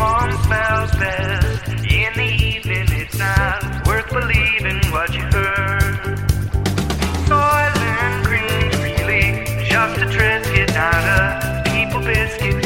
ACAST. Smells best in the evening. It's not worth believing what you heard. Soylent Green's really just a Triscuit, not a people biscuit.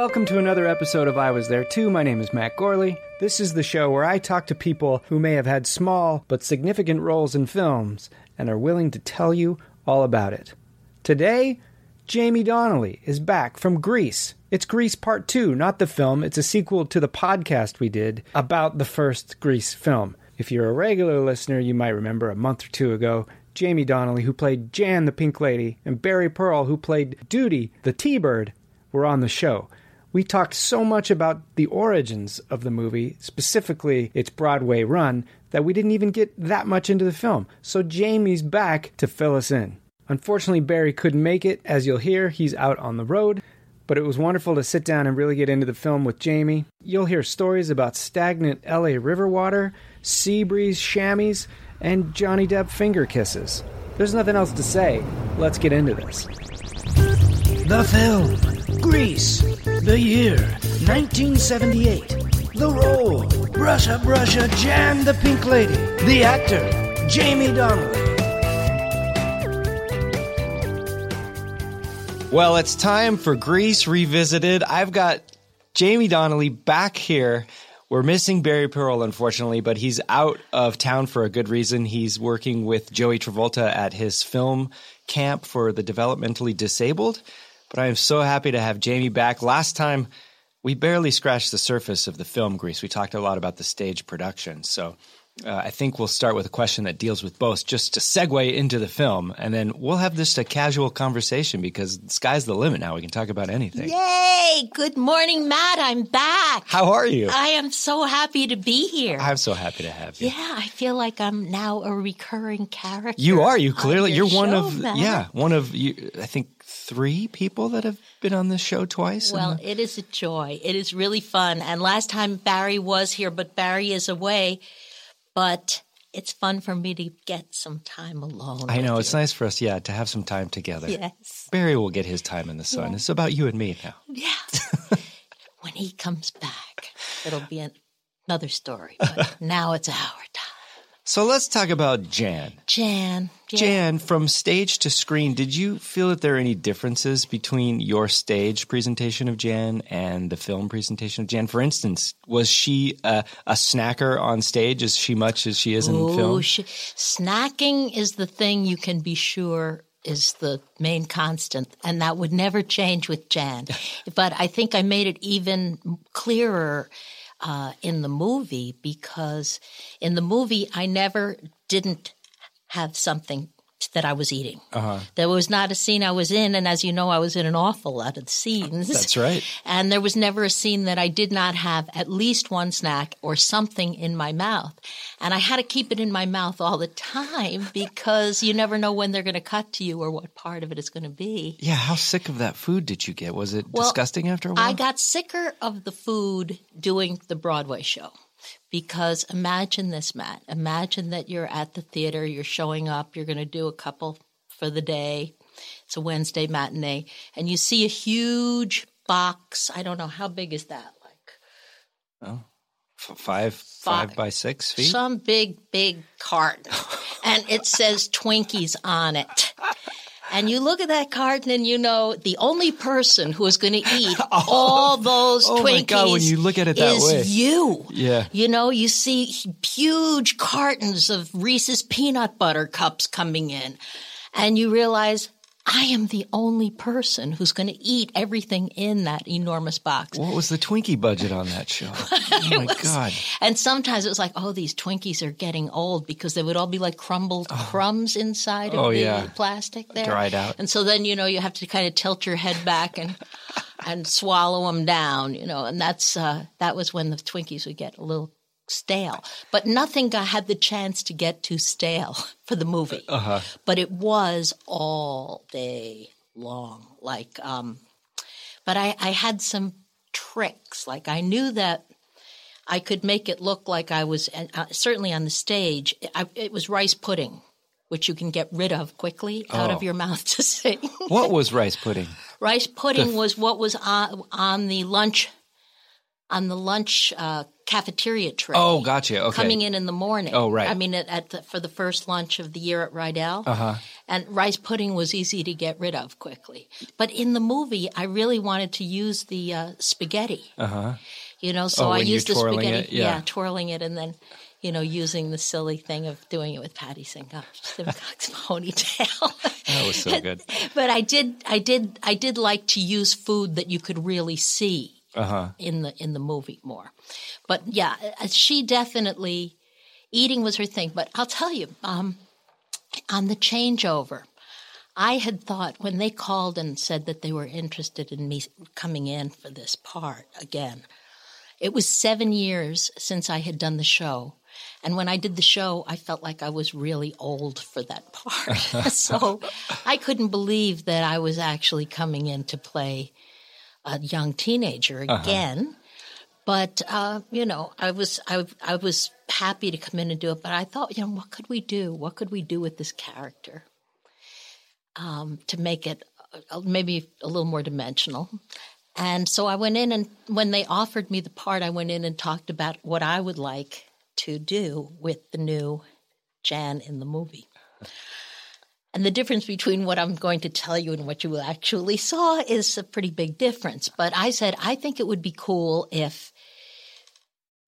Welcome to another episode of I Was There Too. My name is Matt Gorley. This is the show where I talk to people who may have had small but significant roles in films and are willing to tell you all about it. Today, Jamie Donnelly is back from Grease. It's Grease Part 2, not the film. It's a sequel to the podcast we did about the first Grease film. If you're a regular listener, you might remember a month or two ago, Jamie Donnelly, who played Jan the Pink Lady, and Barry Pearl, who played Doody the T Bird, were on the show. We talked so much about the origins of the movie, specifically its Broadway run, that we didn't even get that much into the film. So Jamie's back to fill us in. Unfortunately, Barry couldn't make it. As you'll hear, he's out on the road. But it was wonderful to sit down and really get into the film with Jamie. You'll hear stories about stagnant LA river water, sea breeze chamois, and Johnny Depp finger kisses. There's nothing else to say. Let's get into this. The film Grease. The year 1978. The role Brusha Brusha Jan the Pink Lady. The actor Jamie Donnelly. Well, it's time for Grease Revisited. I've got Jamie Donnelly back here. We're missing Barry Pearl, unfortunately, but he's out of town for a good reason. He's working with Joey Travolta at his film camp for the developmentally disabled. But I am so happy to have Jamie back. Last time, we barely scratched the surface of the film Grease. We talked a lot about the stage production. So uh, I think we'll start with a question that deals with both, just to segue into the film, and then we'll have just a casual conversation because the sky's the limit now. We can talk about anything. Yay! Good morning, Matt. I'm back. How are you? I am so happy to be here. I'm so happy to have you. yeah, I feel like I'm now a recurring character. You are. You clearly. your You're one show, of. Matt. Yeah, one of. You, I think three people that have been on this show twice. Well, And- it is a joy. It is really fun. And last time Barry was here, but Barry is away. But it's fun for me to get some time alone. I know it's you. nice for us. Yeah, to have some time together. Yes. Barry will get his time in the sun. It's about you and me now. Yeah. when he comes back, it'll be an, another story. But now it's our time. So let's talk about Jan. Jan. Jan, from stage to screen, did you feel that there are any differences between your stage presentation of Jan and the film presentation of Jan? For instance, was she a, a snacker on stage as she much as she is in Oh, film? she, snacking is the thing you can be sure is the main constant, and that would never change with Jan. but I think I made it even clearer uh, in the movie because in the movie I never didn't have something that I was eating. Uh-huh. There was not a scene I was in, and as you know, I was in an awful lot of scenes. That's right. And there was never a scene that I did not have at least one snack or something in my mouth. And I had to keep it in my mouth all the time because you never know when they're going to cut to you or what part of it is going to be. Yeah, how sick of that food did you get? Was it Well, disgusting after a while? I got sicker of the food doing the Broadway show. Because imagine this, Matt. Imagine that you're at the theater, you're showing up, you're going to do a couple for the day. It's a Wednesday matinee, and you see a huge box. I don't know how big is that? Like F- five, five by six feet. some big, big carton, and it says Twinkies on it. And you look at that carton, and you know the only person who is going to eat oh. all those oh Twinkies my God, when you look at it that is way. you. Yeah. You know, you see huge cartons of Reese's peanut butter cups coming in, and you realize I am the only person who's going to eat everything in that enormous box. What was the Twinkie budget on that show? Oh my God. And sometimes it was like, oh, these Twinkies are getting old because they would all be like crumbled crumbs inside of Oh, the yeah. plastic there. Dried out. And so then, you know, you have to kind of tilt your head back and and swallow them down, you know, and that's uh, that was when the Twinkies would get a little stale. But nothing got, had the chance to get too stale for the movie. Uh-huh. But it was all day long. Like, um, but I, I had some tricks. Like I knew that I could make it look like I was uh, certainly on the stage. I, it was rice pudding, which you can get rid of quickly out of your mouth to sing. What was rice pudding? rice pudding was what was on, on the lunch on the lunch uh, cafeteria tray. Oh, gotcha. Okay. Coming in in the morning. Oh, right. I mean, at, at the, for the first lunch of the year at Rydell. Uh-huh. And rice pudding was easy to get rid of quickly. But in the movie, I really wanted to use the uh, spaghetti. Uh-huh. You know, so Oh, I used the spaghetti. it, yeah. twirling it and then, you know, using the silly thing of doing it with Patty Simcox, Simcox ponytail. That was so good. but I did, I did, I did like to use food that you could really see Uh-huh. in the in the movie more. But yeah, uh, she definitely eating was her thing. But I'll tell you, um, on the changeover, I had thought when they called and said that they were interested in me coming in for this part again. It was seven years since I had done the show. And when I did the show, I felt like I was really old for that part. so I couldn't believe that I was actually coming in to play a young teenager again. But uh, you know, I was I, I was happy to come in and do it. But I thought, you know, what could we do? What could we do with this character um, to make it uh, maybe a little more dimensional? And so I went in, and when they offered me the part, I went in and talked about what I would like to do with the new Jan in the movie. And the difference between what I'm going to tell you and what you actually saw is a pretty big difference. But I said, I think it would be cool if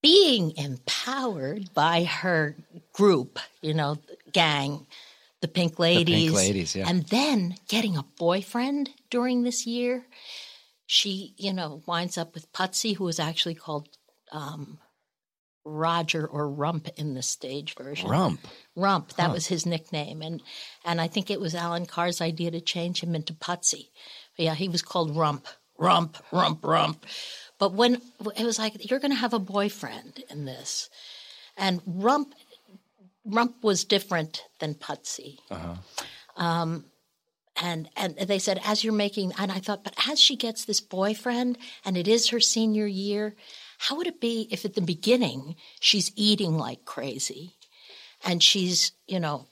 being empowered by her group, you know, gang, the Pink Ladies, Ladies, yeah. and then getting a boyfriend during this year, she, you know, winds up with Putsy, who is actually called um, Roger or Rump in the stage version. Rump. Rump, that was his nickname, and and I think it was Allan Carr's idea to change him into Putsy. But yeah, he was called Rump, Rump, Rump, Rump. But when it was like you're going to have a boyfriend in this, and Rump, Rump was different than Putsy. Um, and and they said as you're making, and I thought, but as she gets this boyfriend, and it is her senior year, how would it be if at the beginning she's eating like crazy? and she's, you know,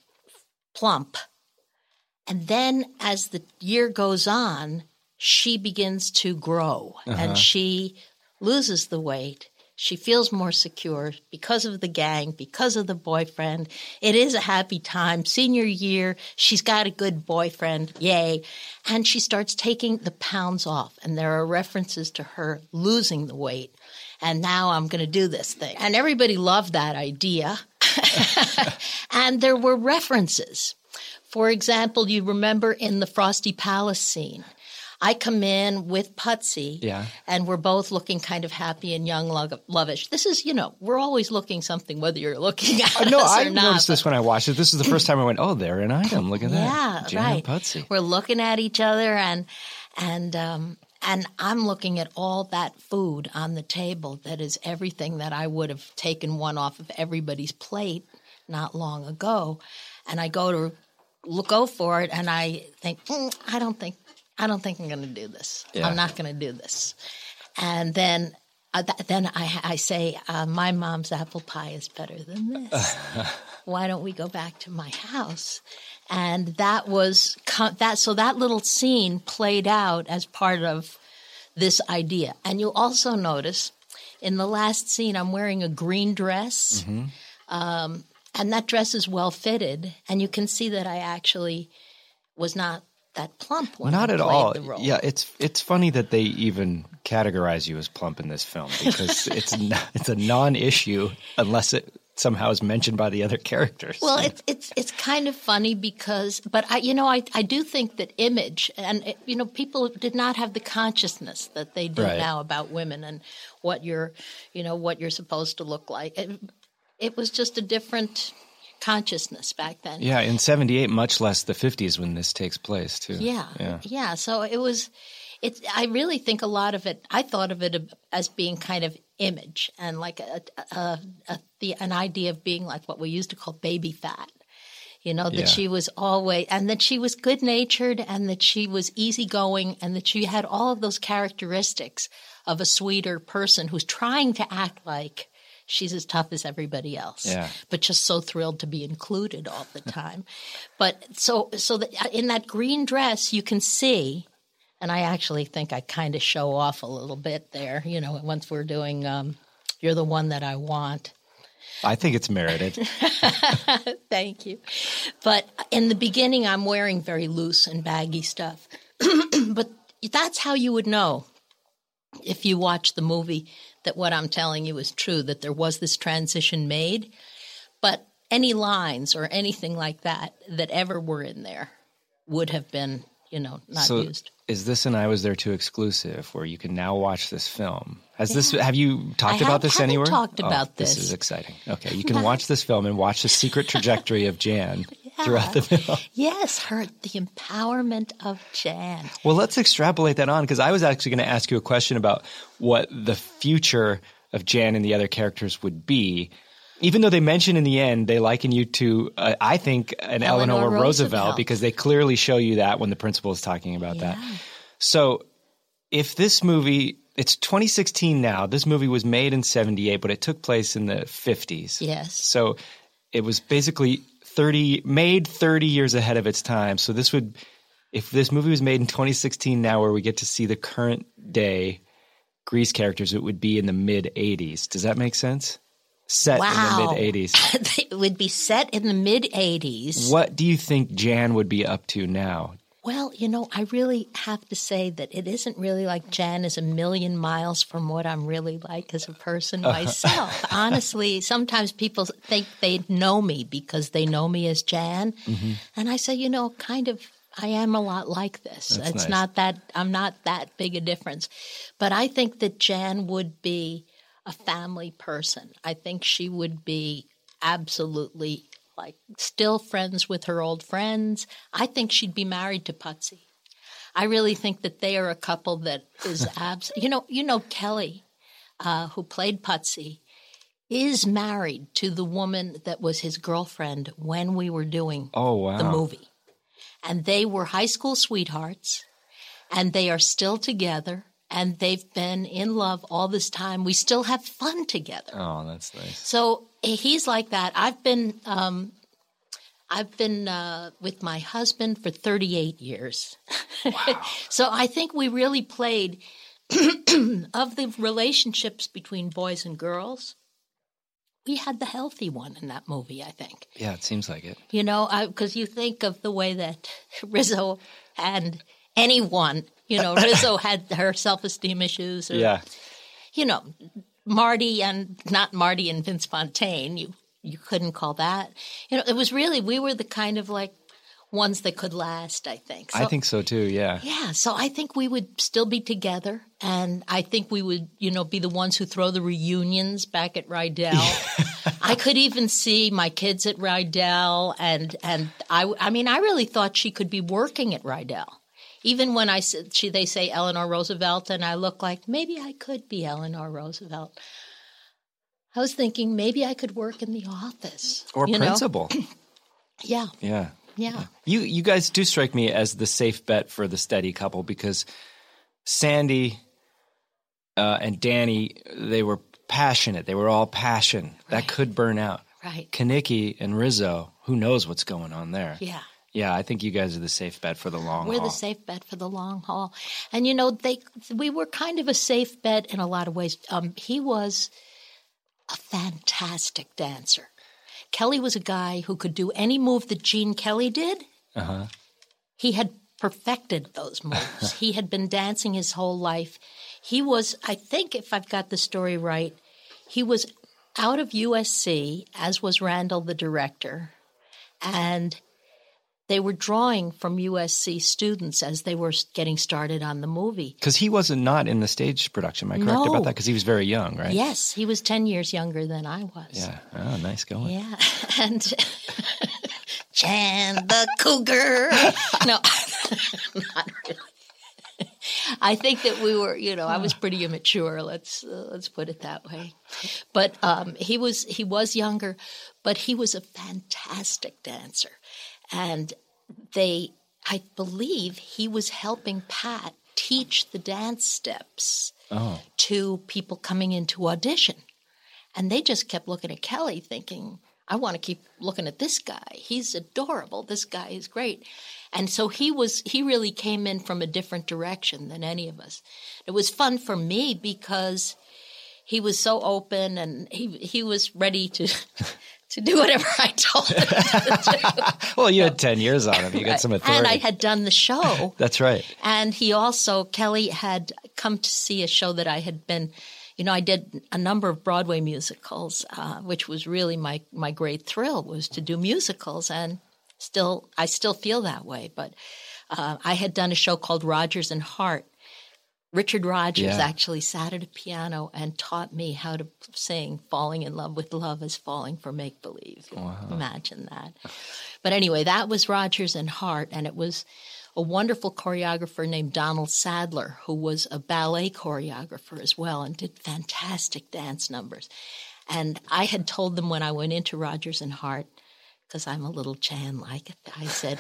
plump. And then as the year goes on, she begins to grow and uh-huh. she loses the weight. She feels more secure because of the gang, because of the boyfriend. It is a happy time. Senior year, she's got a good boyfriend. Yay. And she starts taking the pounds off. And there are references to her losing the weight. And now I'm going to do this thing. And everybody loved that idea. and there were references. For example, you remember in the Frosty Palace scene, I come in with Putsy, Yeah. and we're both looking kind of happy and young, lo- lovish. This is, you know, we're always looking something, whether you're looking at no, us I or not. noticed this when I watched it. This is the first time I went, "Oh, they're an item. Look at Yeah, that." Jan right. Putsy. We're looking at each other and and um and I'm looking at all that food on the table that is everything that I would have taken one off of everybody's plate not long ago. And I go to look go for it and I think, "Mm, I don't think I don't think I'm going to do this. Yeah. I'm not going to do this. And then uh, th- then I, I say, uh, my mom's apple pie is better than this. Why don't we go back to my house? And that was that. So that little scene played out as part of this idea. And you'll also notice in the last scene, I'm wearing a green dress, um, and that dress is well fitted. And you can see that I actually was not that plump when Not I at all. Yeah, it's it's funny that they even categorize you as plump in this film because it's not, it's a non-issue unless it somehow is mentioned by the other characters. Well, it's it's it's kind of funny because, but I, you know, I I do think that image and it- you know, people did not have the consciousness that they do Right. now about women and what you're, you know, what you're supposed to look like. It, it was just a different consciousness back then. yeah, in '78, much less the '50s when this takes place too. Yeah, yeah. yeah. So it was. it, I really think a lot of it. I thought of it as being kind of image and like a, a, a the an idea of being like what we used to call baby fat. You know that Yeah. she was always and that she was good natured and that she was easygoing and that she had all of those characteristics of a sweeter person who's trying to act like she's as tough as everybody else Yeah. but just so thrilled to be included all the time. but so so that in that green dress you can see, and I actually think I kind of show off a little bit there. You know, once we're doing, um, you're the one that I want. I think it's merited. Thank you. But in the beginning, I'm wearing very loose and baggy stuff. but that's how you would know if you watch the movie that what I'm telling you is true, that there was this transition made. But any lines or anything like that that ever were in there would have been, you know, not so, used. is this an "I Was There Too" exclusive, where you can now watch this film? Has this? Have you talked I about this anywhere? talked Oh, about This this. is exciting. Okay, you can watch this film and watch the secret trajectory of Jan throughout the film. Yes, her the empowerment of Jan. Well, let's extrapolate that on because I was actually going to ask you a question about what the future of Jan and the other characters would be. Even though they mention in the end, they liken you to, uh, I think, an Eleanor, Eleanor Roosevelt, Roosevelt. because they clearly show you that when the principal is talking about that. So if this movie, it's 2016 now, this movie was made in 78, but it took place in the 50s. Yes. So it was basically 30 made 30 years ahead of its time. So this would if this movie was made in 2016 now where we get to see the current day Grease characters it would be in the mid 80s. Does that make sense? Set Wow. in the mid 80s. it would be set in the mid 80s. What do you think Jan would be up to now? Well, you know, I really have to say that it isn't really like Jan is a million miles from what I'm really like as a person uh-huh. myself. Honestly, sometimes people think they know me because they know me as Jan. Mm-hmm. And I say, you know, kind of, I am a lot like this. That's it's nice. not that, I'm not that big a difference. But I think that Jan would be a family person. I think she would be absolutely like still friends with her old friends. I think she'd be married to Putsy. I really think that they are a couple that is abs. you know, you know Kelly, uh, who played Putsy, is married to the woman that was his girlfriend when we were doing Oh wow. the movie, and they were high school sweethearts, and they are still together. And they've been in love all this time. We still have fun together. Oh, that's nice. So he's like that. I've been um, I've been uh, with my husband for 38 years. Wow. so I think we really played of the relationships between boys and girls. We had the healthy one in that movie, I think. Yeah, it seems like it. You know, because you think of the way that Rizzo and anyone, you know, Rizzo had her self esteem issues. Or, Yeah. you know, Marty and not Marty and Vince Fontaine. You you couldn't call that. You know, it was really we were the kind of like ones that could last. I think. I think so too. Yeah. Yeah, so I think we would still be together, and I think we would, you know, be the ones who throw the reunions back at Rydell. I could even see my kids at Rydell, and and I, I mean, I really thought she could be working at Rydell. Even when I said she, they say Eleanor Roosevelt, and I look like maybe I could be Eleanor Roosevelt. I was thinking maybe I could work in the office Or principal. Yeah, yeah. yeah. You you guys do strike me as the safe bet for the steady couple because Sandy uh, and Danny they were passionate. They were all passion. That could burn out. Right. Kenickie and Rizzo, who knows what's going on there? Yeah. Yeah, I think you guys are the safe bet for the long haul. We're haul. the safe bet for the long haul, and you know they we were kind of a safe bet in a lot of ways. Um, he was a fantastic dancer. Kelly was a guy who could do any move that Gene Kelly did. Uh-huh. He had perfected those moves. he had been dancing his whole life. He was, I think, if I've got the story right, he was out of USC, as was Randal, the director, and they were drawing from USC students as they were getting started on the movie. Because he wasn't not in the stage production. Am I correct No. about that? Because he was very young, right? Yes, he was 10 years younger than I was. Yeah. Oh, nice going. Yeah. And Jan the Cougar. No, not really. I think that we were, you know, I was pretty immature. Let's uh, let's put it that way. But um, he was he was younger, but he was a fantastic dancer, and they, I believe, he was helping Pat teach the dance steps Oh. to people coming into audition. And they just kept looking at Kelly thinking, I want to keep looking at this guy. He's adorable. This guy is great. And so he was he really came in from a different direction than any of us. It was fun for me because he was so open and he he was ready to to do whatever I told him to do. Well, you had 10 years on him. You got some authority. And I had done the show. That's right. And he also, Kelly had come to see a show that I had been, you know, I did a number of Broadway musicals, uh, which was really my, my great thrill was to do musicals. And still, I still feel that way. But uh, I had done a show called Rodgers and Hart. Richard Rodgers Yeah. actually sat at a piano and taught me how to sing Falling in Love with Love is Falling for Make Believe. Imagine that. But anyway, that was Rodgers and Hart, and it was a wonderful choreographer named Donald Saddler, who was a ballet choreographer as well and did fantastic dance numbers. And I had told them when I went into Rodgers and Hart, because I'm a little Chan like it, I said,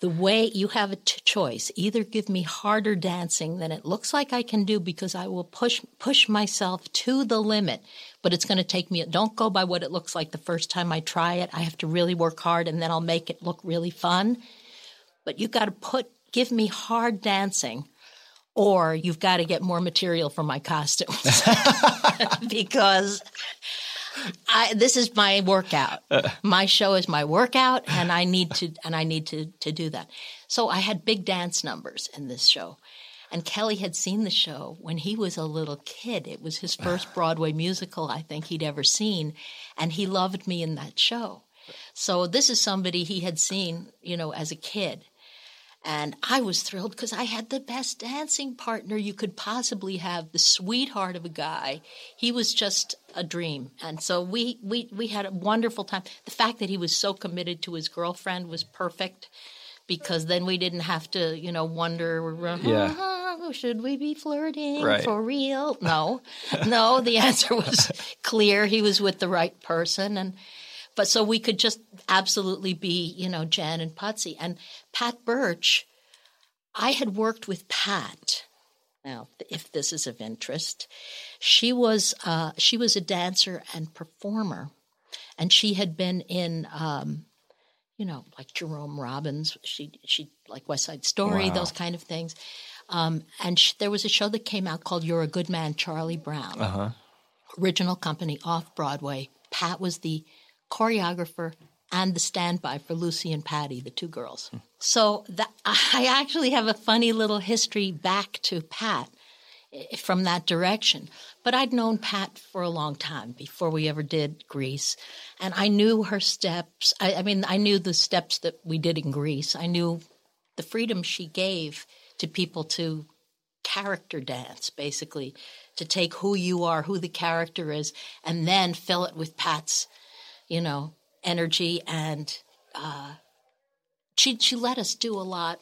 the way you have a t- choice. Either give me harder dancing than it looks like I can do because I will push push myself to the limit but it's going to take me don't go by what it looks like the first time I try it. I have to really work hard and then I'll make it look really fun. But you've got to put give me hard dancing or you've got to get more material for my costumes. Because I, this is my workout. Uh. my show is my workout, and I need to and I need to to do that. So I had big dance numbers in this show, and Kelly had seen the show when he was a little kid. It was his first Broadway musical I think he'd ever seen, and he loved me in that show. So this is somebody he had seen, you know, as a kid. And I was thrilled because I had the best dancing partner you could possibly have, the sweetheart of a guy. He was just a dream. And so we, we, we had a wonderful time. The fact that he was so committed to his girlfriend was perfect because then we didn't have to, you know, wonder, Yeah. "Ah, should we be flirting Right. for real? No, no, the answer was clear. He was with the right person. And, but so we could just absolutely be, you know, Jan and Putsy. And Pat Birch, I had worked with Pat. Now, if this is of interest, she was uh, she was a dancer and performer, and she had been in, um, you know, like Jerome Robbins. She she like West Side Story, those kind of things. Um, and sh- there was a show that came out called "You're a Good Man, Charlie Brown." Uh-huh. Original company off Broadway. Pat was the choreographer and the standby for Lucy and Patty, the two girls. So I actually have a funny little history back to Pat eh, from that direction. But I'd known Pat for a long time before we ever did Grease. and I knew her steps. I, I mean, I knew the steps that we did in Grease. I knew the freedom she gave to people to character dance, basically, to take who you are, who the character is, and then fill it with Pat's, you know, energy. And uh, she she let us do a lot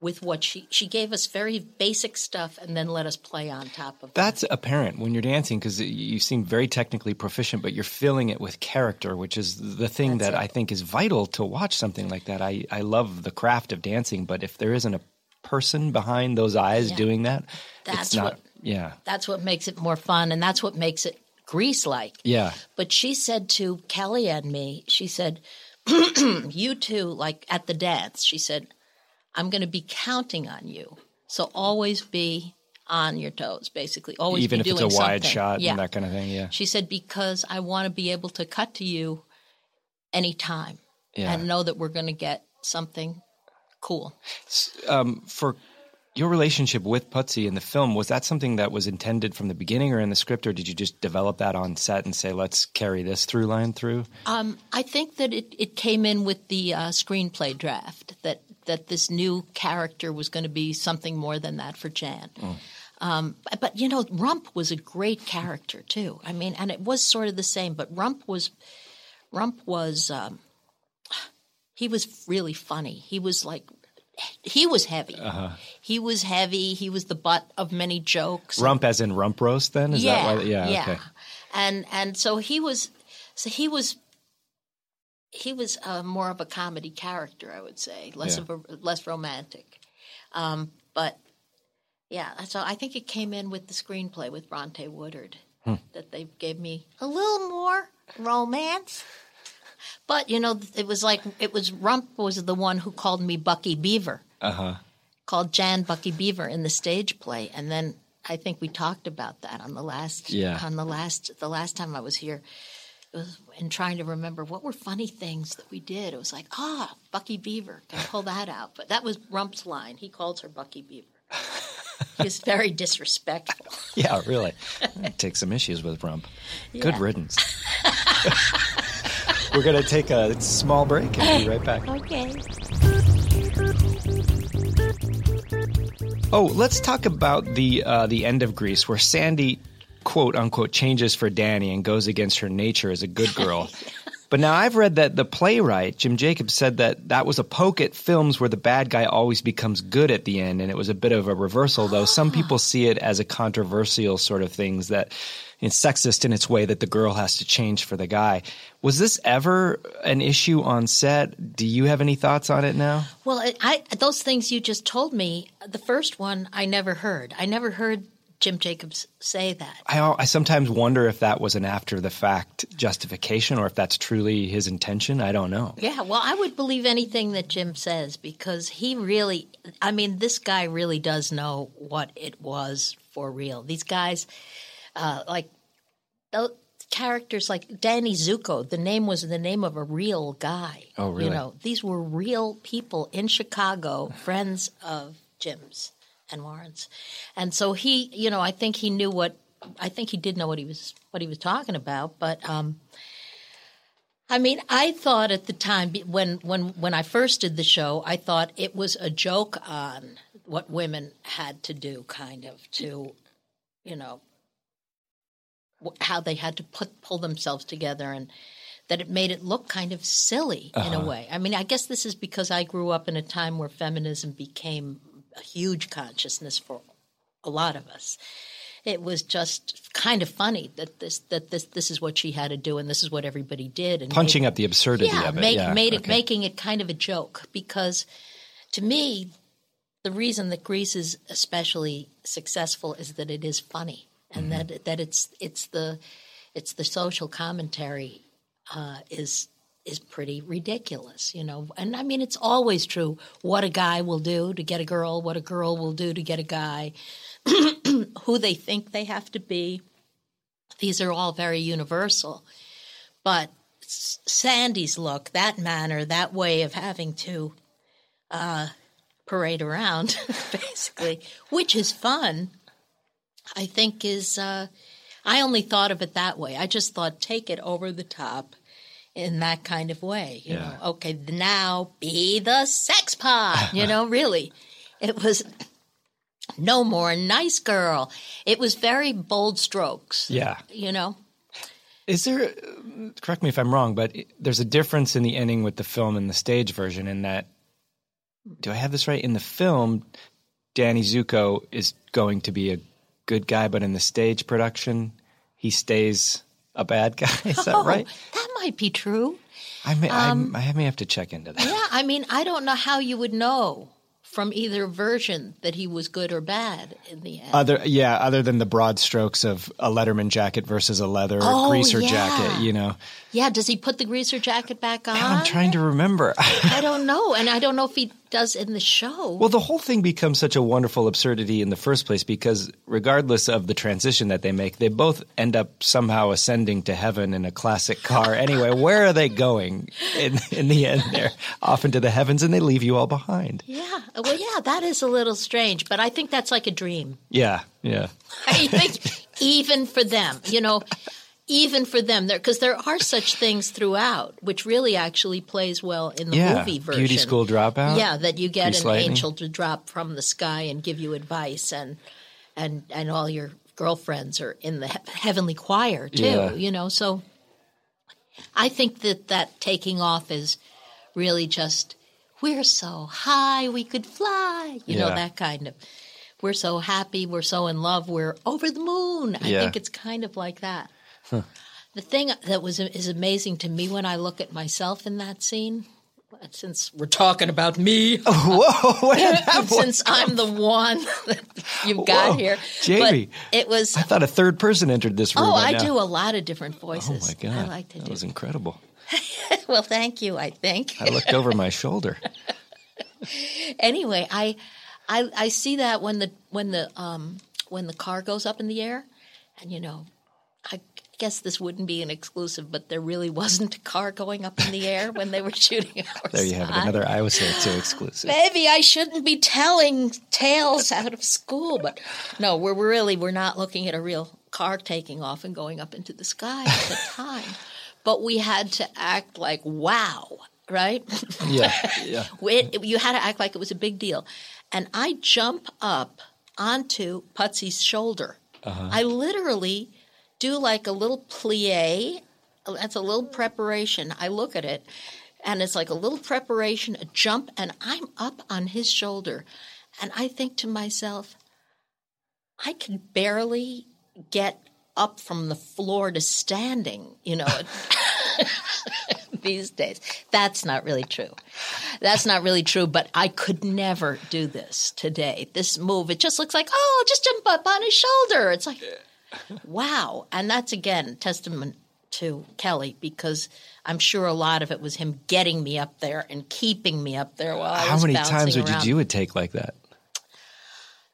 with what she she gave us very basic stuff and then let us play on top of that. That's apparent when you're dancing because you seem very technically proficient, but you're filling it with character, which is the thing That's that it. I think is vital to watch something like that. I, I love the craft of dancing, but if there isn't a person behind those eyes Yeah. doing that, That's it's not. what- yeah, That's what makes it more fun, and that's what makes it Grease like. yeah. But she said to Kelly and me, she said, You two, like at the dance, she said, I'm going to be counting on you. So always be on your toes, basically. Always Even be if it's a wide something. shot Yeah. and that kind of thing. Yeah. She said, Because I want to be able to cut to you anytime Yeah. and know that we're going to get something cool. um, for your relationship with Putsy in the film, was that something that was intended from the beginning or in the script, or did you just develop that on set and say, let's carry this through line through? Um, I think that it, it came in with the uh, screenplay draft that that this new character was going to be something more than that for Jan. Um, but, but, you know, Rump was a great character too. I mean, and it was sort of the same, but Rump was Rump was um, he was really funny. He was like he was heavy. He was heavy. He was the butt of many jokes. Rump as in rump roast, then? Is yeah, that why? Yeah, yeah. okay. And and so he was, so he was, he was uh, more of a comedy character, I would say, less Yeah. of a less romantic. Um, but yeah, so I think it came in with the screenplay with Bronte Woodard Hmm. that they gave me a little more romance. But you know, it was like it was Rump was the one who called me Bucky Beaver Uh huh. called Jan Bucky Beaver in the stage play, and then I think we talked about that on the last Yeah. on the last the last time I was here. It was in trying to remember what were funny things that we did. It was like ah, Bucky Beaver can pull that out, but that was Rump's line. He calls her Bucky Beaver. He's very disrespectful. Yeah, really. Take some issues with rump. Good riddance. We're going to take a small break and be right back. Okay. Oh, let's talk about the uh, the end of Grease, where Sandy, quote unquote, changes for Danny and goes against her nature as a good girl. But now I've read that the playwright Jim Jacobs said that that was a poke at films where the bad guy always becomes good at the end, and it was a bit of a reversal. Though some ah. people see it as a controversial sort of things that it's sexist in its way that the girl has to change for the guy. Was this ever an issue on set? Do you have any thoughts on it now? Well, I, I, those things you just told me, the first one I never heard. I never heard Jim Jacobs say that. I, I sometimes wonder if that was an after the fact justification or if that's truly his intention. I don't know. Yeah, well, I would believe anything that Jim says because he really, I mean, this guy really does know what it was for real. These guys, uh, like, characters like Danny Zuko, the name was the name of a real guy. Oh, really? You know, these were real people in Chicago, friends of Jim's and Warren's. And so he, you know, I think he knew what, I think he did know what he was, what he was talking about, but, um, I mean, I thought at the time when when when I first did the show, I thought it was a joke on what women had to do, kind of to, you know, how they had to put pull themselves together, and that it made it look kind of silly in a way. I mean, I guess this is because I grew up in a time where feminism became a huge consciousness for a lot of us it was just kind of funny that this that this this is what she had to do and this is what everybody did and Punching made- up the absurdity yeah, of it. make, yeah, made it making it kind of a joke because to me the reason that Grease is especially successful is that it is funny and Mm-hmm. that that it's it's the it's the social commentary uh, is is pretty ridiculous, you know. And I mean, it's always true. What a guy will do to get a girl, what a girl will do to get a guy, who they think they have to be. These are all very universal. But Sandy's look, that manner, that way of having to uh, parade around, basically, which is fun. I think is. Uh, I only thought of it that way. I just thought take it over the top in that kind of way. You Yeah. know, okay, now be the sex pot. You know, really, it was no more nice girl. It was very bold strokes. Yeah. You know, Is there, correct me if I'm wrong, but there's a difference in the ending with the film and the stage version in that, do I have this right? In the film, Danny Zuko is going to be a good guy, but in the stage production, he stays a bad guy. Is that oh, right? that might be true. I may, I'm- um, I may have to check into that. Yeah, I mean, I don't know how you would know from either version that he was good or bad in the end. Other, yeah, other than the broad strokes of a Letterman jacket versus a leather Oh, greaser yeah. jacket, you know. yeah, does he put the greaser jacket back on? I'm trying to remember. I don't know, and I don't know if he does in the show. Well, the whole thing becomes such a wonderful absurdity in the first place because, regardless of the transition that they make, they both end up somehow ascending to heaven in a classic car. anyway, where are they going in in the end? They're off into the heavens, and they leave you all behind. yeah, well, yeah, that is a little strange, but I think that's like a dream. Yeah, yeah, I think even for them, you know, even for them, there because there are such things throughout, which really actually plays well in the yeah. movie version. Beauty school dropout. Yeah, that you get an lightning. angel to drop from the sky and give you advice, and and and all your girlfriends are in the he- heavenly choir too. Yeah. You know, so I think that that taking off is really just we're so high we could fly. You know that kind of. We're so happy. We're so in love. We're over the moon. I Yeah. think it's kind of like that. The thing that was is amazing to me when I look at myself in that scene, since we're talking about me, Whoa, where did that voice since I'm the one that you've got Whoa, here, Jamie. But it was. I thought a third person entered this room. Oh, right I now. do a lot of different voices. Oh my god, I like to that do. was incredible. well, thank you. I think. I looked over my shoulder. anyway, I, I I see that when the when the um when the car goes up in the air, and you know, I guess this wouldn't be an exclusive, but there really wasn't a car going up in the air when they were shooting. There you have it, another I was here too exclusive. Maybe I shouldn't be telling tales out of school, but no, we're really we're not looking at a real car taking off and going up into the sky at the time. But we had to act like wow, right? Yeah, yeah. It- you had to act like it was a big deal. And I jump up onto Putsy's shoulder. Uh-huh. I literally do like a little plie. That's a little preparation. I look at it, and it's like a little preparation, a jump, and I'm up on his shoulder. And I think to myself, I can barely get up from the floor to standing, you know. these days. That's not really true. That's not really true, but I could never do this today. This move, it just looks like, oh, just jump up on his shoulder. It's like, wow. And that's again testament to Kelly because I'm sure a lot of it was him getting me up there and keeping me up there while I How many times would you do a take like that?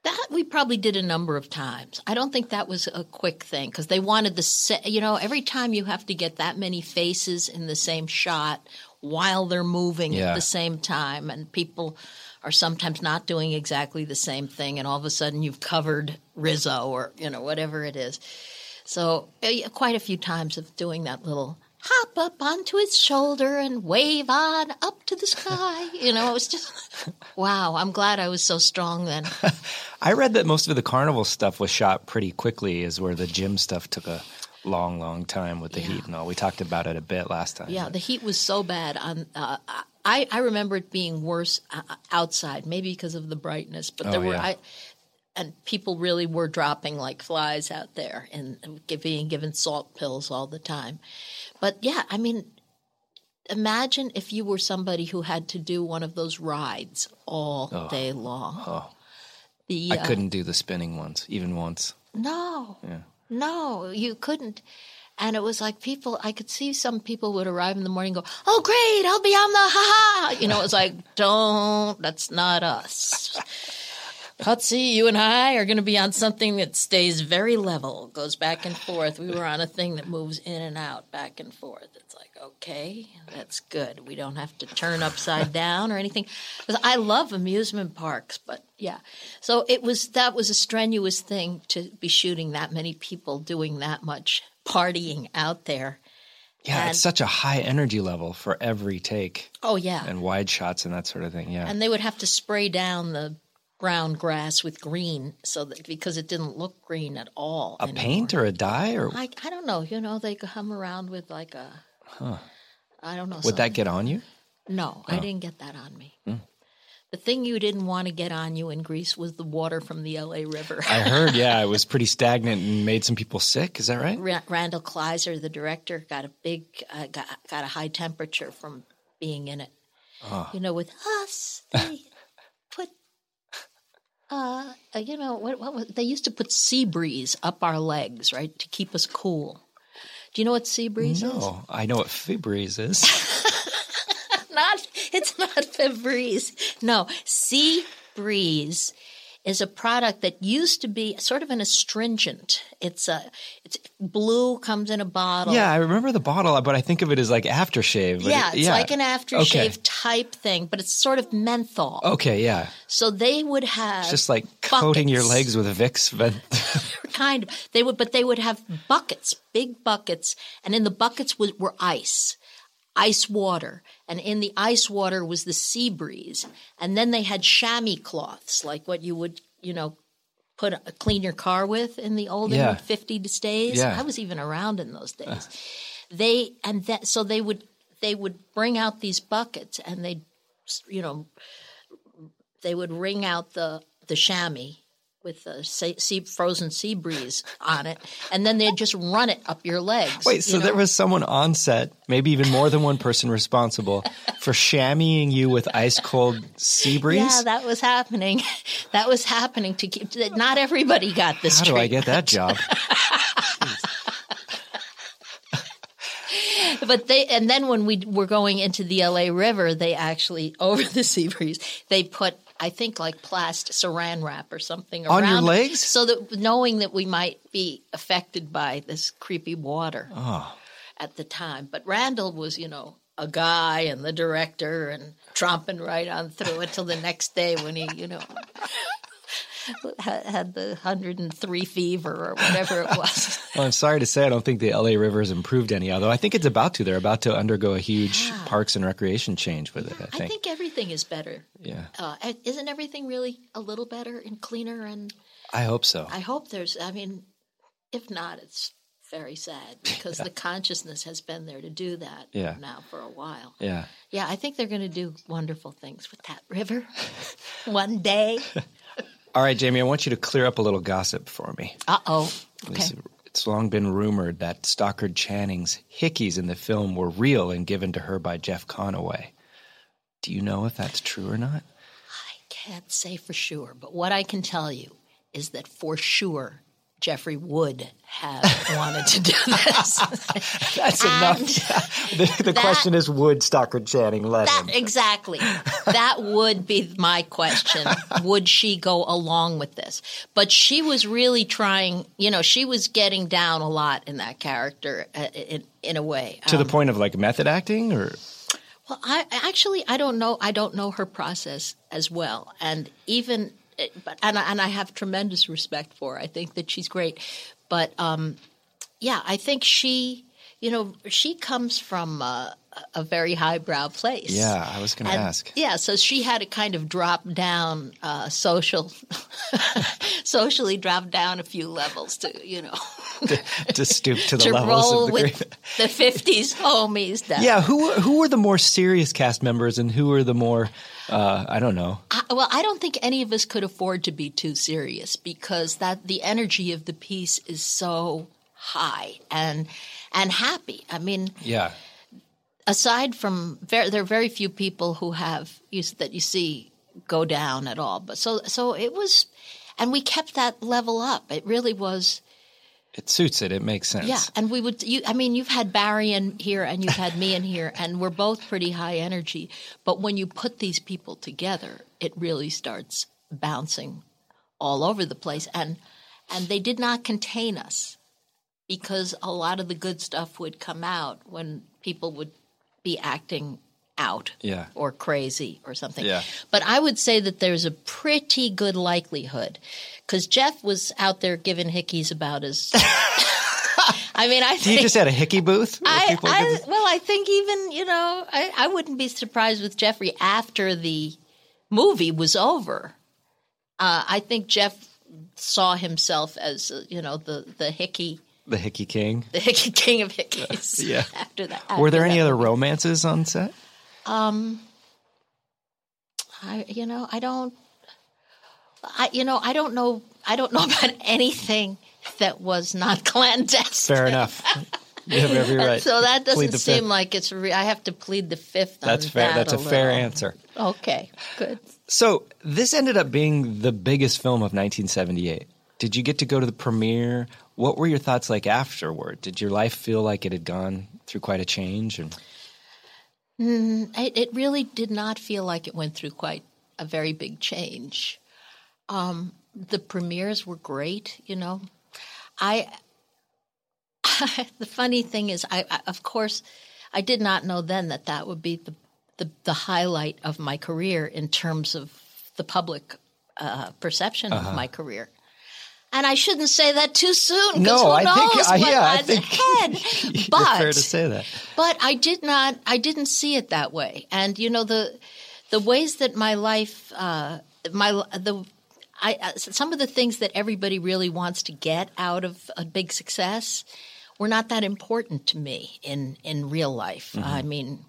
That we probably did a number of times. I don't think that was a quick thing because they wanted the you know every time you have to get that many faces in the same shot while they're moving Yeah. at the same time, and people are sometimes not doing exactly the same thing, and all of a sudden you've covered Rizzo or you know whatever it is. So uh, quite a few times of doing that little hop up onto his shoulder and wave on up to the sky. You know, it was just wow. I'm glad I was so strong then. I read that most of the carnival stuff was shot pretty quickly, is where the gym stuff took a long, long time with the heat and all. We talked about it a bit last time. Yeah, the heat was so bad. On uh, I I remember it being worse uh, outside, maybe because of the brightness. But there Oh, were yeah. I, and people really were dropping like flies out there and being given salt pills all the time. But yeah, I mean, imagine if you were somebody who had to do one of those rides all day long. The, I uh, couldn't do the spinning ones, even once. no, no, you couldn't. And it was like people, I could see some people would arrive in the morning go, Oh, great, I'll be on the ha ha. You know, it was like, Don't, that's not us. Hutzy, you and I are going to be on something that stays very level, goes back and forth. We were on a thing that moves in and out, back and forth. It's like, okay, that's good. We don't have to turn upside down or anything. I love amusement parks, but yeah. So it was that was a strenuous thing to be shooting that many people doing that much partying out there. Yeah, And- it's such a high energy level for every take Oh yeah, and wide shots and that sort of thing. Yeah. and they would have to spray down the brown grass with green so that because it didn't look green at all. a paint or a dye or I, I don't know. You know, they come around with like a. I don't know. would that get on you? No, I didn't get that on me. Hmm. The thing you didn't want to get on you in Grease was the water from the L.A. River. I heard, yeah, it was pretty stagnant and made some people sick. Is that right? Ra- Randal Kleiser, the director, got a big, uh, got, got a high temperature from being in it. Ah. You know, with us, they put, uh, uh, you know, what, what was, they used to put sea breeze up our legs, right, to keep us cool. Do you know what sea breeze is? No, I know what Febreze is. not it's not Febreze. No, Sea Breeze is a product that used to be sort of an astringent. It's a it's blue, comes in a bottle. yeah, I remember the bottle, but I think of it as like aftershave. Yeah, it- it's like an aftershave Okay. type thing, but it's sort of menthol. Okay, yeah. So they would have It's just like coating your legs with Vicks. But kind of they would but they would have buckets big buckets and in the buckets was, were ice ice water and in the ice water was the sea breeze and then they had chamois cloths like what you would you know put uh, clean your car with in the olden Yeah. 50 days Yeah. i was even around in those days they and that so they would they would bring out these buckets and they you know they would wring out the the chamois with a sea, sea, frozen sea breeze on it, and then they'd just run it up your legs. wait, so know? there was someone on set, maybe even more than one person responsible for chamoising you with ice cold sea breeze? Yeah, that was happening. That was happening to keep. Not everybody got this. How do I get that job? But they, and then when we were going into the LA River, they actually over the sea breeze, they put. I think like plastic saran wrap or something On your around legs? so that knowing that we might be affected by this creepy water Oh. at the time. But Randal was, you know, a guy and the director and tromping right on through until the next day when he, you know, had, the 103 fever or whatever it was. Well, I'm sorry to say, I don't think the LA River has improved any, although I think it's about to. They're about to undergo a huge parks and recreation change with it, I I think. think everything is better. yeah. Uh, isn't everything really a little better and cleaner? And I hope so. I hope there's, I mean, if not, it's very sad because the consciousness has been there to do that Yeah. now for a while. yeah. Yeah, I think they're going to do wonderful things with that river one day. All right, Jamie, I want you to clear up a little gossip for me. Uh oh. Okay. It's, it's long been rumored that Stockard Channing's hickeys in the film were real and given to her by Jeff Conaway. Do you know if that's true or not? I can't say for sure, but what I can tell you is that for sure Jeffrey would have wanted to do this. That's And the the that- question is, would Stockard Channing let that him? exactly. That would be my question. Would she go along with this? But she was really trying, you know, she was getting down a lot in that character uh, in, in a way. To the Um, point of like method acting, or Well, I actually I don't know I don't know her process as well, and even but and I, and I have tremendous respect for her. I think that she's great, but um, yeah, I think she you know she comes from uh, a very highbrow place. yeah, I was going to ask. Yeah, so she had to kind of drop down uh, social, socially drop down a few levels to you know to stoop to the to levels roll of the with great. the fifties homies. That Yeah, who who were the more serious cast members and who were the more uh, I don't know. I, well, I don't think any of us could afford to be too serious because that the energy of the piece is so high and and happy. I mean, Yeah. aside from very, there are very few people who have you, that you see go down at all. But so so it was, and we kept that level up. It really was. It suits it. It makes sense. Yeah, and we would. You, I mean, you've had Barry in here, and you've had me in here, and we're both pretty high energy. But when you put these people together, it really starts bouncing all over the place, and and they did not contain us because a lot of the good stuff would come out when people would be acting out Yeah. or crazy or something. Yeah. But I would say that there's a pretty good likelihood because Jeff was out there giving hickeys about his. I mean, I You think. just had a hickey booth. I, I, well, I think even you know, I, I wouldn't be surprised with Jeffrey after the movie was over. Uh, I think Jeff saw himself as uh, you know the the hickey the hickey king. the hickey king of hickeys. Yeah. After that, Were there after any that other romances on set? Um, I you know I don't. I you know I don't know I don't know about anything that was not clandestine. Fair enough. You have every right. So that doesn't seem fifth. like it's. Re- I have to plead the fifth. That's on fair. That That's a fair answer. Okay, good. So this ended up being the biggest film of 1978. Did you get to go to the premiere? What were your thoughts like afterward? Did your life feel like it had gone through quite a change? And It, it really did not feel like it went through quite a very big change. Um, the premieres were great, you know. I the funny thing is, I, I of course I did not know then that that would be the the, the highlight of my career in terms of the public uh, perception Uh-huh. of my career. And I shouldn't say that too soon. No, I think- uh, yeah, I think ahead. But fair to say that. but I did not. I didn't see it that way. And you know the the ways that my life, uh, my the. I, uh, some of the things that everybody really wants to get out of a big success were not that important to me in in real life. I mean,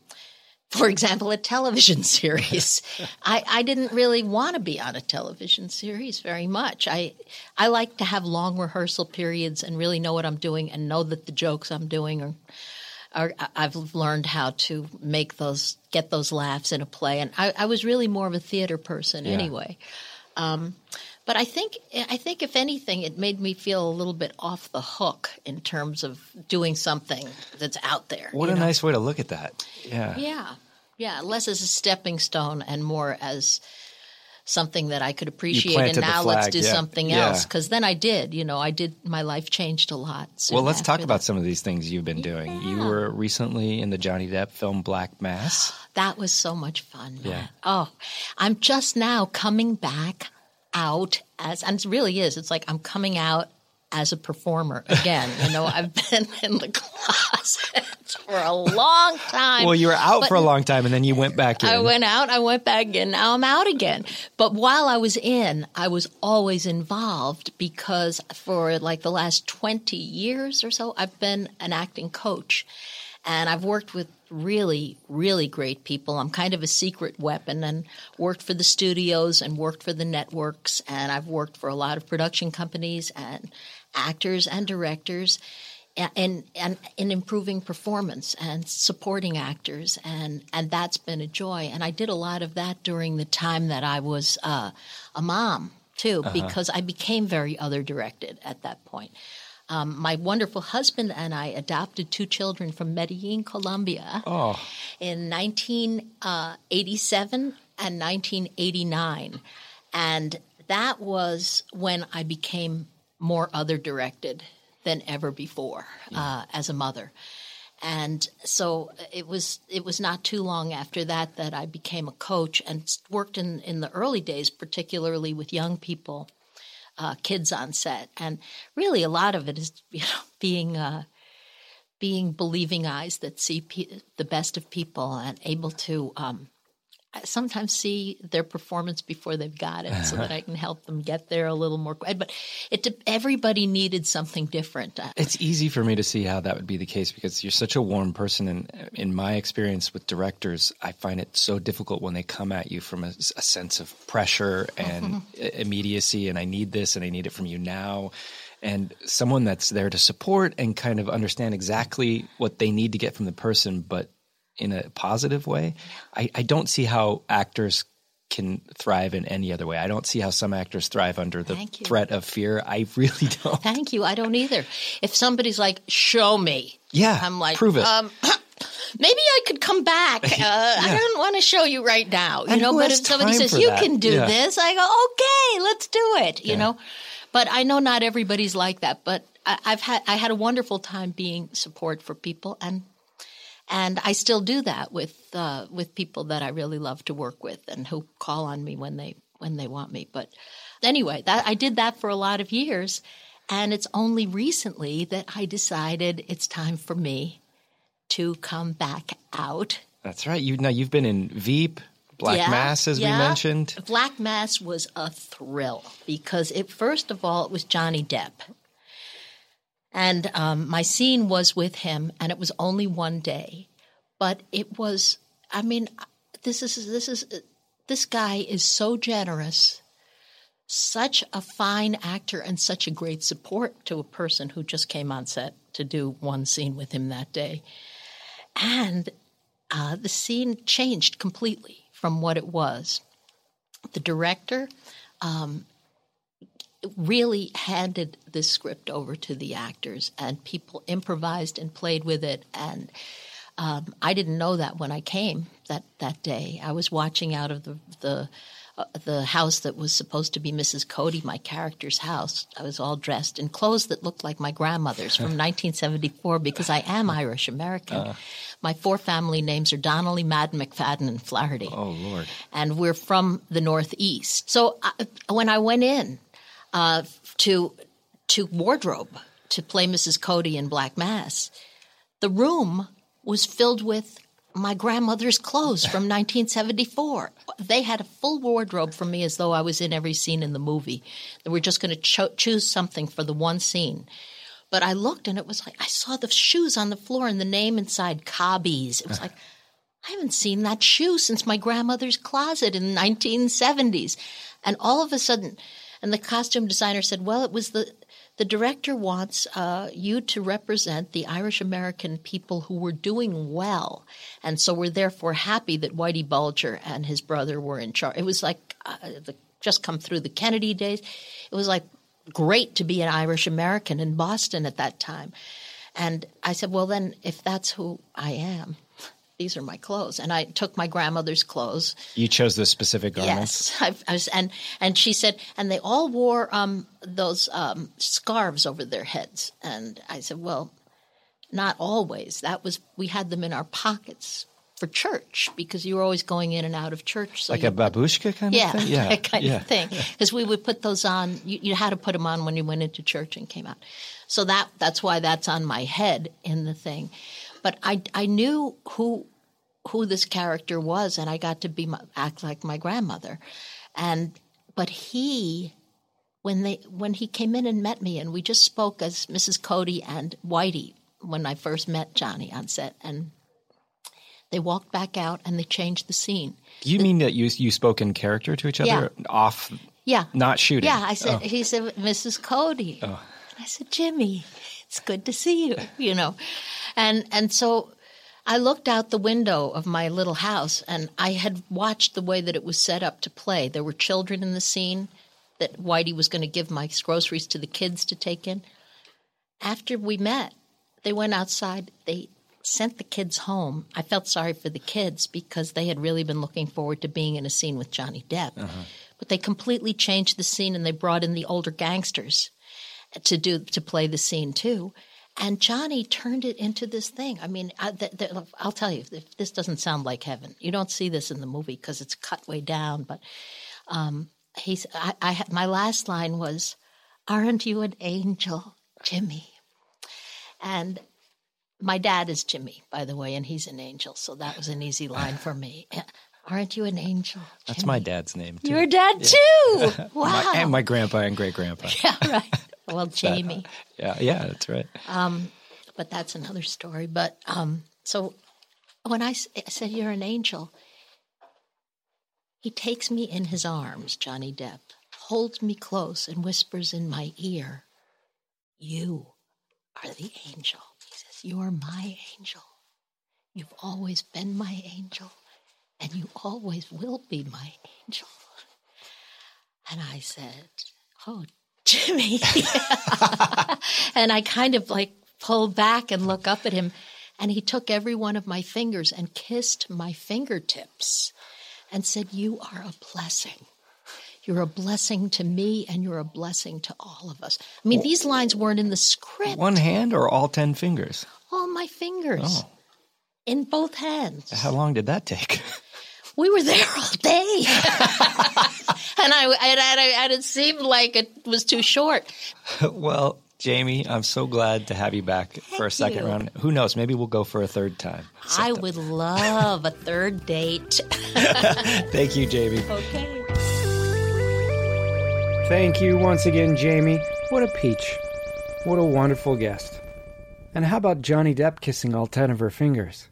for example, a television series. I, I didn't really want to be on a television series very much. I I like to have long rehearsal periods and really know what I'm doing and know that the jokes I'm doing are are, I've learned how to make those, get those laughs in a play, and I, I was really more of a theater person anyway. Um, but I think, I think if anything, it made me feel a little bit off the hook in terms of doing something that's out there. What a know? nice way to look at that. Yeah. Yeah, yeah, less as a stepping stone and more as something that I could appreciate. And now let's do yeah. something Yeah. else. Because then I did. You know, I did. My life changed a lot. Well, let's talk after about that. some of these things you've been doing. You were recently in the Johnny Depp film Black Mass. That was so much fun. Yeah. Oh, I'm just now coming back out as, and it really is. It's like I'm coming out as a performer again. You know, I've been in the closet for a long time. Well, you were out for a long time and then you went back in. I went out, I went back in, now I'm out again. But while I was in, I was always involved because for like the last 20 years or so, I've been an acting coach. And I've worked with really, really great people. I'm kind of a secret weapon and worked for the studios and worked for the networks. And I've worked for a lot of production companies and actors and directors and and in improving performance and supporting actors and and that's been a joy and I did a lot of that during the time that I was uh, a mom too because I became very other directed at that point. Um, my wonderful husband and I adopted two children from Medellin, Colombia, in 1987 and 1989, and that was when I became more other directed than ever before uh, as a mother. And so it was it was not too long after that that I became a coach and worked in, in the early days, particularly with young people, uh, kids on set. And really, a lot of it is you know being uh, being believing eyes that see pe- the best of people and able to um, sometimes see their performance before they've got it, so that I can help them get there a little more. But it everybody needed something different. Uh, It's easy for me to see how that would be the case because you're such a warm person. And in my experience with directors, I find it so difficult when they come at you from a, a sense of pressure and i- immediacy, and I need this and I need it from you now. And someone that's there to support and kind of understand exactly what they need to get from the person, but in a positive way. I, I don't see how actors can thrive in any other way. I don't see how some actors thrive under the threat of fear. I really don't. Thank you. I don't either. If somebody's like, "Show me," Yeah, I'm like, prove it. Um, maybe I could come back. Uh, I don't want to show you right now, you And know. But if somebody says you that? can do Yeah. this, I go, okay, let's do it, you know. But I know not everybody's like that. But I, I've had I had a wonderful time being support for people, and and I still do that with uh, with people that I really love to work with and who call on me when they when they want me. But anyway, that I did that for a lot of years, and it's only recently that I decided it's time for me to come back out. That's right. You now you've been in Veep, Black Yeah, Mass, as we mentioned. Black Mass was a thrill because it first of all it was Johnny Depp, and um, my scene was with him, and it was only one day, but it was. I mean, this is this is this guy is so generous, such a fine actor, and such a great support to a person who just came on set to do one scene with him that day, and uh, the scene changed completely from what it was. The director um, really handed this script over to the actors, and people improvised and played with it. And um, I didn't know that when I came that, that day. I was watching out of the the uh, the house that was supposed to be Mrs. Cody, my character's house. I was all dressed in clothes that looked like my grandmother's from 1974 because I am Irish American. my four family names are Donnelly, Madden, McFadden, and Flaherty Oh Lord. and we're from the Northeast. So I, when I went in uh, to to wardrobe to play Mrs. Cody in Black Mass, the room was filled with my grandmother's clothes from 1974. They had a full wardrobe for me as though I was in every scene in the movie. They were just going to cho- choose something for the one scene. But I looked and it was like I saw the shoes on the floor and the name inside Cobbies. It was like I haven't seen that shoe since my grandmother's closet in the 1970s. And all of a sudden, and the costume designer said, "Well, it was the the director wants uh, you to represent the Irish American people who were doing well, and so we're therefore happy that Whitey Bulger and his brother were in charge." It was like uh, the, just come through the Kennedy days. It was like great to be an Irish American in Boston at that time. And I said, well, then, if that's who I am, these are my clothes. And I took my grandmother's clothes. You chose those specific garments. Yes, I, I was, and and she said, and they all wore um, those um, scarves over their heads. And I said, well, not always. That was we had them in our pockets for church because you were always going in and out of church. So Like you a babushka kind yeah, of thing? Yeah. that kind yeah. of thing. Because we would put those on. You, you had to put them on when you went into church and came out. So that that's why that's on my head in the thing. But I I knew who who this character was, and I got to be my, act like my grandmother. And but he when they when he came in and met me, and we just spoke as Mrs. Cody and Whitey when I first met Johnny on set, and they walked back out and they changed the scene. Do you mean that you you spoke in character to each other off, Yeah. not shooting? Yeah, I said, Oh. he said, Mrs. Cody. And I said, Jimmy, it's good to see you, you know. And, and so I looked out the window of my little house and I had watched the way that it was set up to play. There were children in the scene that Whitey was going to give my groceries to the kids to take in. After we met, they went outside. They sent the kids home. I felt sorry for the kids because they had really been looking forward to being in a scene with Johnny Depp. Uh-huh. But they completely changed the scene and they brought in the older gangsters to do to play the scene too. And Johnny turned it into this thing. I mean, I, th- th- I'll tell you, if this doesn't sound like heaven. You don't see this in the movie because it's cut way down. But um, he's, I, I, my last line was, "Aren't you an angel, Jimmy?" And my dad is Jimmy, by the way, and he's an angel, so that was an easy line for me. Aren't you an angel? That's my dad's name. Too. Your dad too. Wow. My- and my grandpa and great grandpa. yeah, right. Well, Jamie. Yeah, yeah, that's right. but that's another story. But um, so when I said you're an angel, he takes me in his arms, Johnny Depp, holds me close, and whispers in my ear, "You are the angel." He says, "You are my angel. You've always been my angel, and you always will be my angel." And I said, "Oh, Jimmy," and I kind of like pull back and look up at him. And he took every one of my fingers and kissed my fingertips and said, You are a blessing. You're a blessing to me and you're a blessing to all of us. I mean, these lines weren't in the script. One hand or all 10 fingers? All my fingers. Oh. In both hands. How long did that take? we were there all day. and I, and, I, and it seemed like it was too short. well, Jamie, I'm so glad to have you back for a second you. round. Who knows? Maybe we'll go for a third time. I would love a third date. Thank you, Jamie. okay. Thank you once again, Jamie. What a peach. What a wonderful guest. And how about Johnny Depp kissing all 10 of her fingers?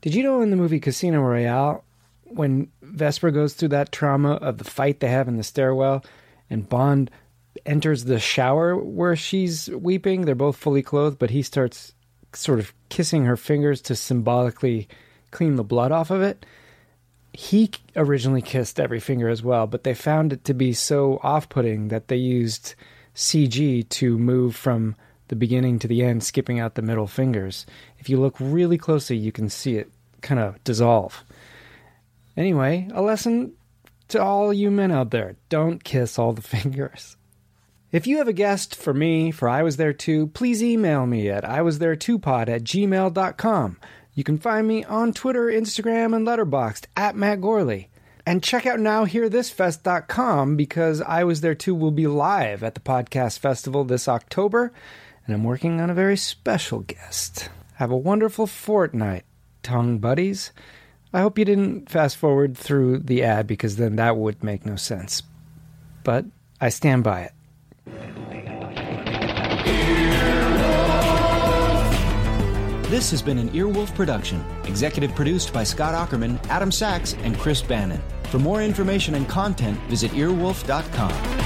Did you know in the movie Casino Royale, when Vesper goes through that trauma of the fight they have in the stairwell, and Bond enters the shower where she's weeping, they're both fully clothed, but he starts sort of kissing her fingers to symbolically clean the blood off of it? he originally kissed every finger as well, but they found it to be so off putting that they used CG to move from the beginning to the end, skipping out the middle fingers. If you look really closely, you can see it kind of dissolve. Anyway, a lesson to all you men out there don't kiss all the fingers. If you have a guest for me, for I Was There Too, please email me at iwasthere2pod at gmail.com. You can find me on Twitter, Instagram, and Letterboxd at Matt Gorley. And check out nowhearthisfest.com because I Was There Too will be live at the Podcast Festival this October, and I'm working on a very special guest. Have a wonderful fortnight, tongue buddies. I hope you didn't fast forward through the ad because then that would make no sense. But I stand by it. This has been an Earwolf production, executive produced by Scott Aukerman, Adam Sachs, and Chris Bannon. For more information and content, visit earwolf.com.